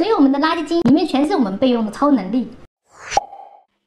所以我们的垃圾基因里面全是我们备用的超能力。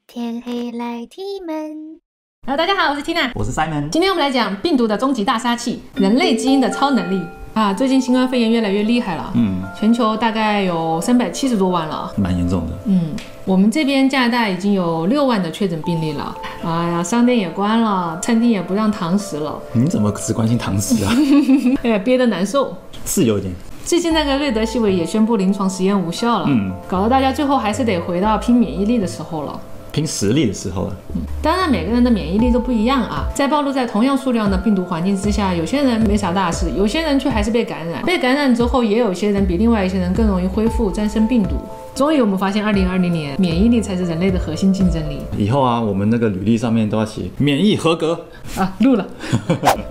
天黑来踢门。好，大家好，我是 Tina，我是 Simon。今天我们来讲病毒的终极大杀器——人类基因的超能力啊！最近新冠肺炎越来越厉害了，嗯，全球大概有三百七十多万了。蛮严重的。嗯，我们这边加拿大已经有六万的确诊病例了。哎呀，商店也关了，餐厅也不让堂食了，你怎么只关心堂食啊？哎呀，憋得难受。是有点。最近那个瑞德西韦也宣布临床实验无效了，嗯，搞得大家最后还是得回到拼免疫力的时候了。拼实力的时候了。嗯当然，每个人的免疫力都不一样啊。在暴露在同样数量的病毒环境之下，有些人没啥大事，有些人却还是被感染。被感染之后，也有些人比另外一些人更容易恢复战胜病毒。终于，我们发现，二零二零年免疫力才是人类的核心竞争力以后啊，我们那个履历上面都要写免疫合格。啊！录了。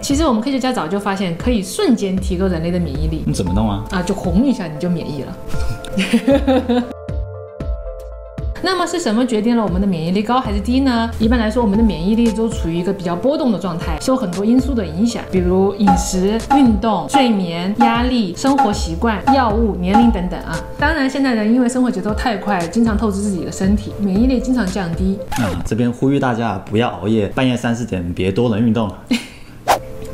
其实我们科学家早就发现，可以瞬间提高人类的免疫力你怎么弄啊？啊，就红一下你就免疫了。那么是什么决定了我们的免疫力高还是低呢？一般来说，我们的免疫力都处于一个比较波动的状态，受很多因素的影响，比如饮食、运动、睡眠、压力、生活习惯、药物、年龄等等啊。当然，现在人因为生活节奏太快，经常透支自己的身体，免疫力经常降低。啊，这边呼吁大家不要熬夜，半夜三四点别多人运动。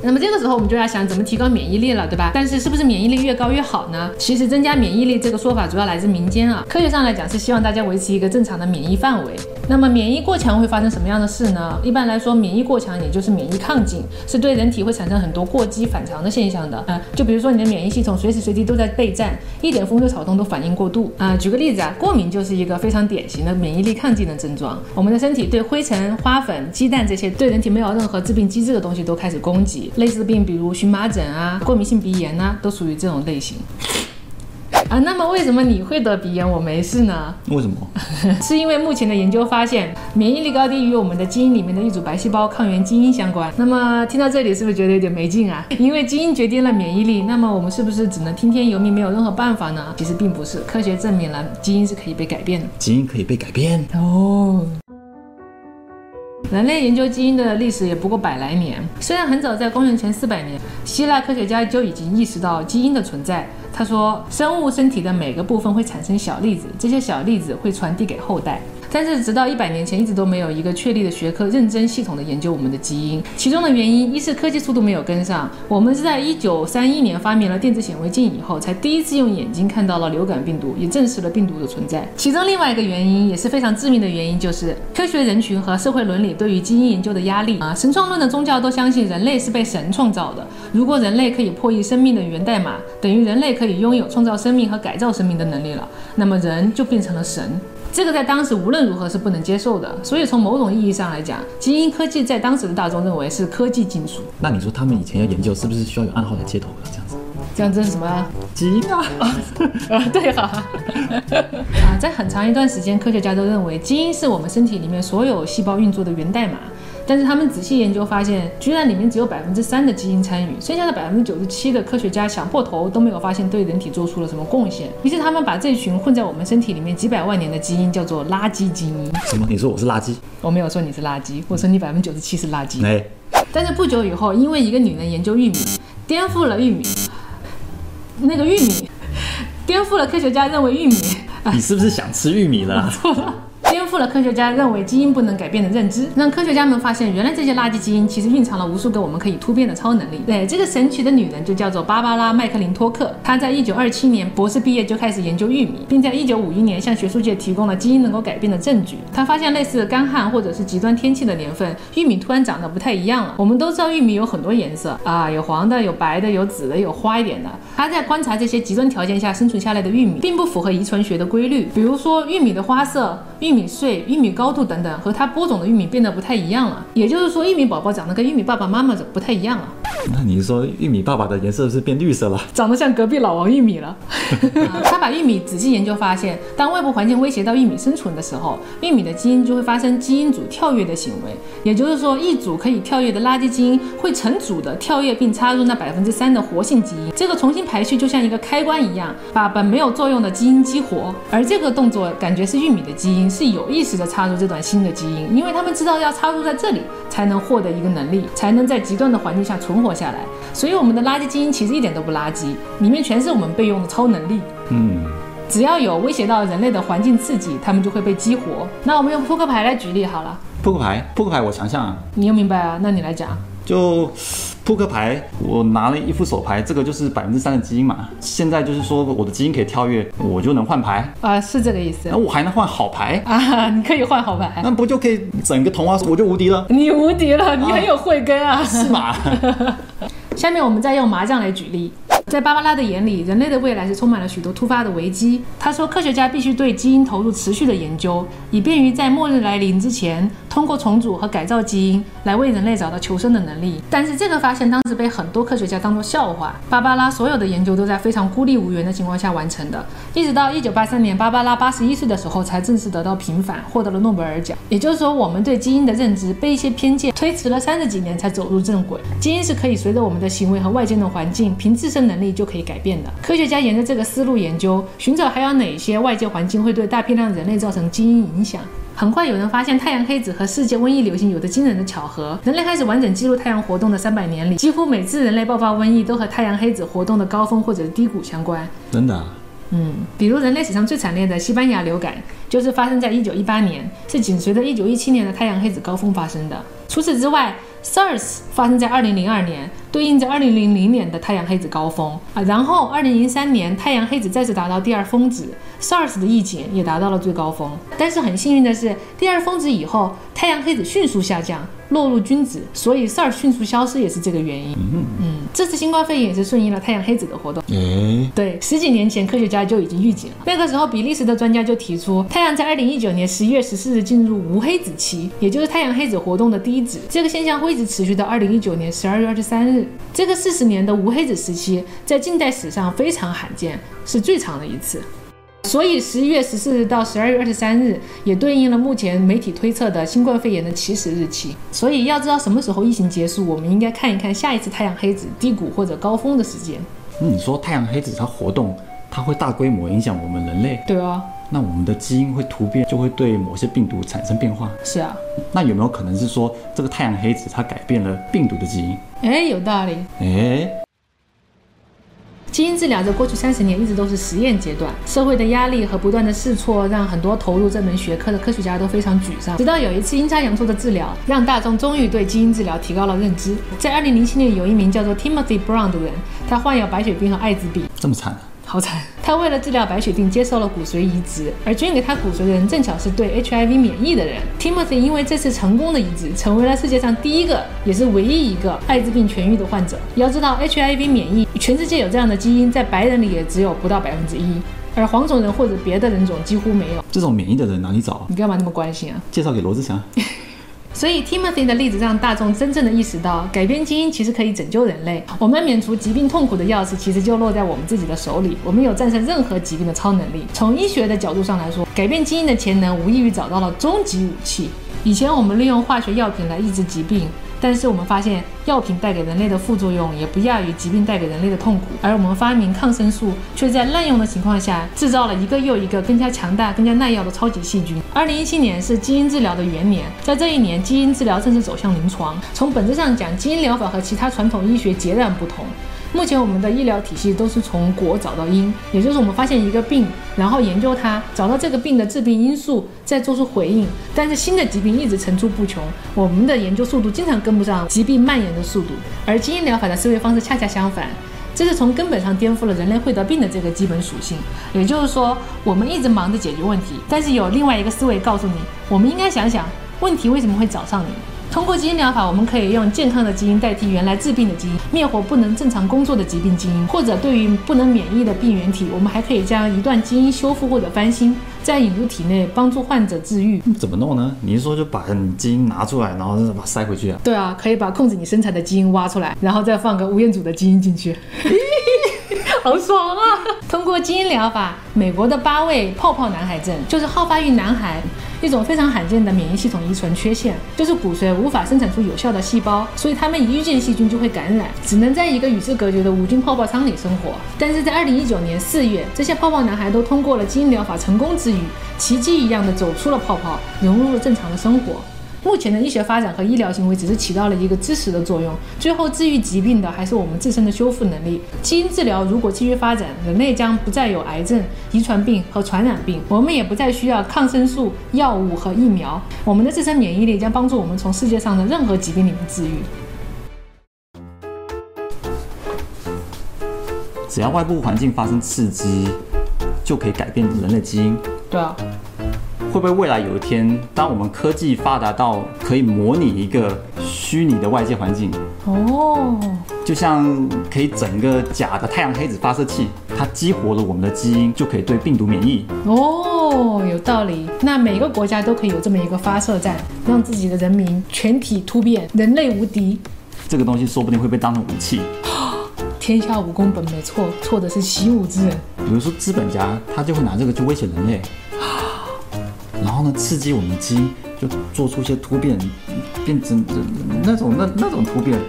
那么这个时候我们就要想怎么提高免疫力了，对吧？但是是不是免疫力越高越好呢？其实增加免疫力这个说法主要来自民间啊，科学上来讲是希望大家维持一个正常的免疫范围。那么免疫过强会发生什么样的事呢？一般来说，免疫过强也就是免疫亢进，是对人体会产生很多过激反常的现象的。啊，就比如说你的免疫系统随时随地都在备战，一点风吹草动都反应过度。啊，举个例子啊，过敏就是一个非常典型的免疫力亢进的症状。我们的身体对灰尘、花粉、鸡蛋这些对人体没有任何致病机制的东西都开始攻击。类似的病，比如荨麻疹啊、过敏性鼻炎呐、都属于这种类型。啊，那么为什么你会得鼻炎，我没事呢？为什么？是因为目前的研究发现，免疫力高低与我们的基因里面的一组白细胞抗原基因相关。那么听到这里是不是觉得有点没劲啊？因为基因决定了免疫力，那么我们是不是只能听天由命，没有任何办法呢？其实并不是，科学证明了基因是可以被改变的。基因可以被改变。哦。人类研究基因的历史也不过百来年，虽然很早在公元前四百年，希腊科学家就已经意识到基因的存在。他说，生物身体的每个部分会产生小粒子，这些小粒子会传递给后代。但是直到一百年前，一直都没有一个确立的学科认真系统的研究我们的基因。其中的原因，一是科技速度没有跟上，我们是在一九三一年发明了电子显微镜以后，才第一次用眼睛看到了流感病毒，也证实了病毒的存在。其中另外一个原因，也是非常致命的原因，就是科学人群和社会伦理对于基因研究的压力啊。神创论的宗教都相信人类是被神创造的，如果人类可以破译生命的源代码，等于人类可以拥有创造生命和改造生命的能力了，那么人就变成了神。这个在当时无论如何是不能接受的，所以从某种意义上来讲，基因科技在当时的大众认为是科技禁术。那你说他们以前要研究，是不是需要有暗号来接头的？这样子，这样这是什么啊？基因啊。啊，对哈、啊，在很长一段时间，科学家都认为基因是我们身体里面所有细胞运作的源代码。但是他们仔细研究发现，居然里面只有百分之三的基因参与，剩下的百分之九十七的科学家想破头都没有发现对人体做出了什么贡献。于是他们把这群混在我们身体里面几百万年的基因叫做垃圾基因。什么？你说我是垃圾？我没有说你是垃圾，我说你百分之九十七是垃圾。哎，但是不久以后，因为一个女人研究玉米，颠覆了玉米，那个玉米颠覆了科学家认为玉米你是不是想吃玉米了？错了。颠覆了科学家认为基因不能改变的认知，让科学家们发现，原来这些垃圾基因其实蕴藏了无数个我们可以突变的超能力。对，这个神奇的女人就叫做芭芭拉·麦克林托克。她在一九二七年博士毕业就开始研究玉米，并在一九五一年向学术界提供了基因能够改变的证据。她发现，类似干旱或者是极端天气的年份，玉米突然长得不太一样了。我们都知道玉米有很多颜色啊，有黄的，有白的，有紫的，有花一点的。她在观察这些极端条件下生存下来的玉米，并不符合遗传学的规律，比如说玉米的花色、玉米穗、玉米高度等等，和它播种的玉米变得不太一样了。也就是说，玉米宝宝长得跟玉米爸爸妈妈不太一样了，那你说玉米爸爸的颜色是变绿色了？长得像隔壁老王玉米了。啊他把玉米仔细研究发现，当外部环境威胁到玉米生存的时候，玉米的基因就会发生基因组跳跃的行为。也就是说，一组可以跳跃的垃圾基因会成组的跳跃并插入那百分之三的活性基因。这个重新排序就像一个开关一样，把本没有作用的基因激活。而这个动作感觉是玉米的基因是有意识的插入这段新的基因，因为他们知道要插入在这里才能获得一个能力，才能在极端的环境下存活下来。所以我们的垃圾基因其实一点都不垃圾，里面全是我们备用的超能力。嗯，只要有威胁到人类的环境刺激，它们就会被激活。那我们用扑克牌来举例好了，扑克牌，扑克牌，我想想啊，你又明白啊？那你来讲。就扑克牌，我拿了一副手牌，这个就是百分之三的基因嘛。现在就是说我的基因可以跳跃，我就能换牌，啊，是这个意思然后我还能换好牌，啊，你可以换好牌，那不就可以整个童话我就无敌了，你无敌了，你很有慧根啊。是吗？下面我们再用麻将来举例。在芭芭拉的眼里，人类的未来是充满了许多突发的危机。他说，科学家必须对基因投入持续的研究，以便于在末日来临之前，通过重组和改造基因来为人类找到求生的能力。但是这个发现当时被很多科学家当作笑话。芭芭拉所有的研究都在非常孤立无援的情况下完成的，一直到1983年，芭芭拉81岁的时候才正式得到平反，获得了诺贝尔奖。也就是说，我们对基因的认知被一些偏见推迟了三十几年才走入正轨。基因是可以随着我们的行为和外界的环境，凭自身能力就可以改变的。科学家沿着这个思路研究，寻找还有哪些外界环境会对大批量人类造成基因影响。很快有人发现太阳黑子和世界瘟疫流行有着惊人的巧合。人类开始完整记录太阳活动的三百年里，几乎每次人类爆发瘟疫都和太阳黑子活动的高峰或者低谷相关。真的、嗯，比如人类史上最惨烈的西班牙流感，就是发生在1918年，是紧随着1917年的太阳黑子高峰发生的。除此之外，SARS 发生在2002年，对应着二零零零年的太阳黑子高峰啊。然后二零零三年太阳黑子再次达到第二峰值，SARS 的疫情也达到了最高峰。但是很幸运的是，第二峰值以后，太阳黑子迅速下降，落入均值，所以 SARS 迅速消失也是这个原因。嗯，这次新冠肺炎也是顺应了太阳黑子的活动。诶，对，十几年前科学家就已经预警了。那个时候，比利时的专家就提出，太阳在二零一九年十一月十四日进入无黑子期，也就是太阳黑子活动的低值。这个现象会一直持续到二零一九年十二月二十三日。这个四十年的无黑子时期，在近代史上非常罕见，是最长的一次。所以十一月十四日到十二月二十三日，也对应了目前媒体推测的新冠肺炎的起始日期。所以要知道什么时候疫情结束，我们应该看一看下一次太阳黑子低谷或者高峰的时间。那你说太阳黑子它活动，它会大规模影响我们人类，对啊，那我们的基因会突变，就会对某些病毒产生变化。是啊。那有没有可能是说，这个太阳黑子它改变了病毒的基因？哎，有道理。诶，基因治疗在过去三十年一直都是实验阶段，社会的压力和不断的试错让很多投入这门学科的科学家都非常沮丧。直到有一次阴差阳错的治疗，让大众终于对基因治疗提高了认知。在二零零七年，有一名叫做 Timothy Brown 的人，他患有白血病和艾滋病，这么惨啊！好惨。他为了治疗白血病，接受了骨髓移植，而捐给他骨髓的人正巧是对 HIV 免疫的人。Timothy 因为这次成功的移植，成为了世界上第一个，也是唯一一个艾滋病痊愈的患者。要知道，HIV 免疫，全世界有这样的基因，在白人里也只有不到百分之一，而黄种人或者别的人种几乎没有。这种免疫的人哪里找啊？你干嘛那么关心啊？介绍给罗志祥。所以 Timothy 的例子让大众真正的意识到，改变基因其实可以拯救人类。我们免除疾病痛苦的钥匙，其实就落在我们自己的手里。我们有战胜任何疾病的超能力。从医学的角度上来说，改变基因的潜能无异于找到了终极武器。以前我们利用化学药品来抑制疾病，但是我们发现药品带给人类的副作用也不亚于疾病带给人类的痛苦。而我们发明抗生素，却在滥用的情况下制造了一个又一个更加强大、更加耐药的超级细菌。二零一七年是基因治疗的元年，在这一年，基因治疗正式走向临床。从本质上讲，基因疗法和其他传统医学截然不同。目前我们的医疗体系都是从果找到因，也就是我们发现一个病，然后研究它，找到这个病的致病因素，再做出回应。但是新的疾病一直层出不穷，我们的研究速度经常跟不上疾病蔓延的速度。而基因疗法的思维方式恰恰相反，这是从根本上颠覆了人类会得病的这个基本属性。也就是说，我们一直忙着解决问题，但是有另外一个思维告诉你，我们应该想想问题为什么会找上你。通过基因疗法，我们可以用健康的基因代替原来致病的基因，灭活不能正常工作的疾病基因，或者对于不能免疫的病原体，我们还可以将一段基因修复或者翻新，再引入体内，帮助患者治愈。怎么弄呢？你是说就把你基因拿出来，然后把它塞回去啊？对啊，可以把控制你生产的基因挖出来，然后再放个吴彦祖的基因进去。好爽啊！通过基因疗法，美国的八位泡泡男孩症就是好发育男孩一种非常罕见的免疫系统遗传缺陷，就是骨髓无法生产出有效的细胞，所以他们一遇见细菌就会感染，只能在一个与世隔绝的无菌泡泡舱里生活。但是在二零一九年四月，这些泡泡男孩都通过了基因疗法成功治愈，奇迹一样的走出了泡泡，融入了正常的生活。目前的医学发展和医疗行为只是起到了一个支持的作用，最后治愈疾病的还是我们自身的修复能力。基因治疗如果继续发展，人类将不再有癌症、遗传病和传染病，我们也不再需要抗生素、药物和疫苗，我们的自身免疫力将帮助我们从世界上的任何疾病里面治愈。只要外部环境发生刺激，就可以改变人类基因。对啊，会不会未来有一天，当我们科技发达到可以模拟一个虚拟的外界环境，哦，就像可以整个假的太阳黑子发射器，它激活了我们的基因，就可以对病毒免疫。哦，有道理。那每个国家都可以有这么一个发射站，让自己的人民全体突变，人类无敌。这个东西说不定会被当成武器。天下武功本没错，错的是习武之人。比如说资本家，他就会拿这个去威胁人类，然后呢，刺激我们的基因，就做出一些突变，变成那种那那种突变。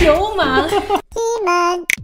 流氓。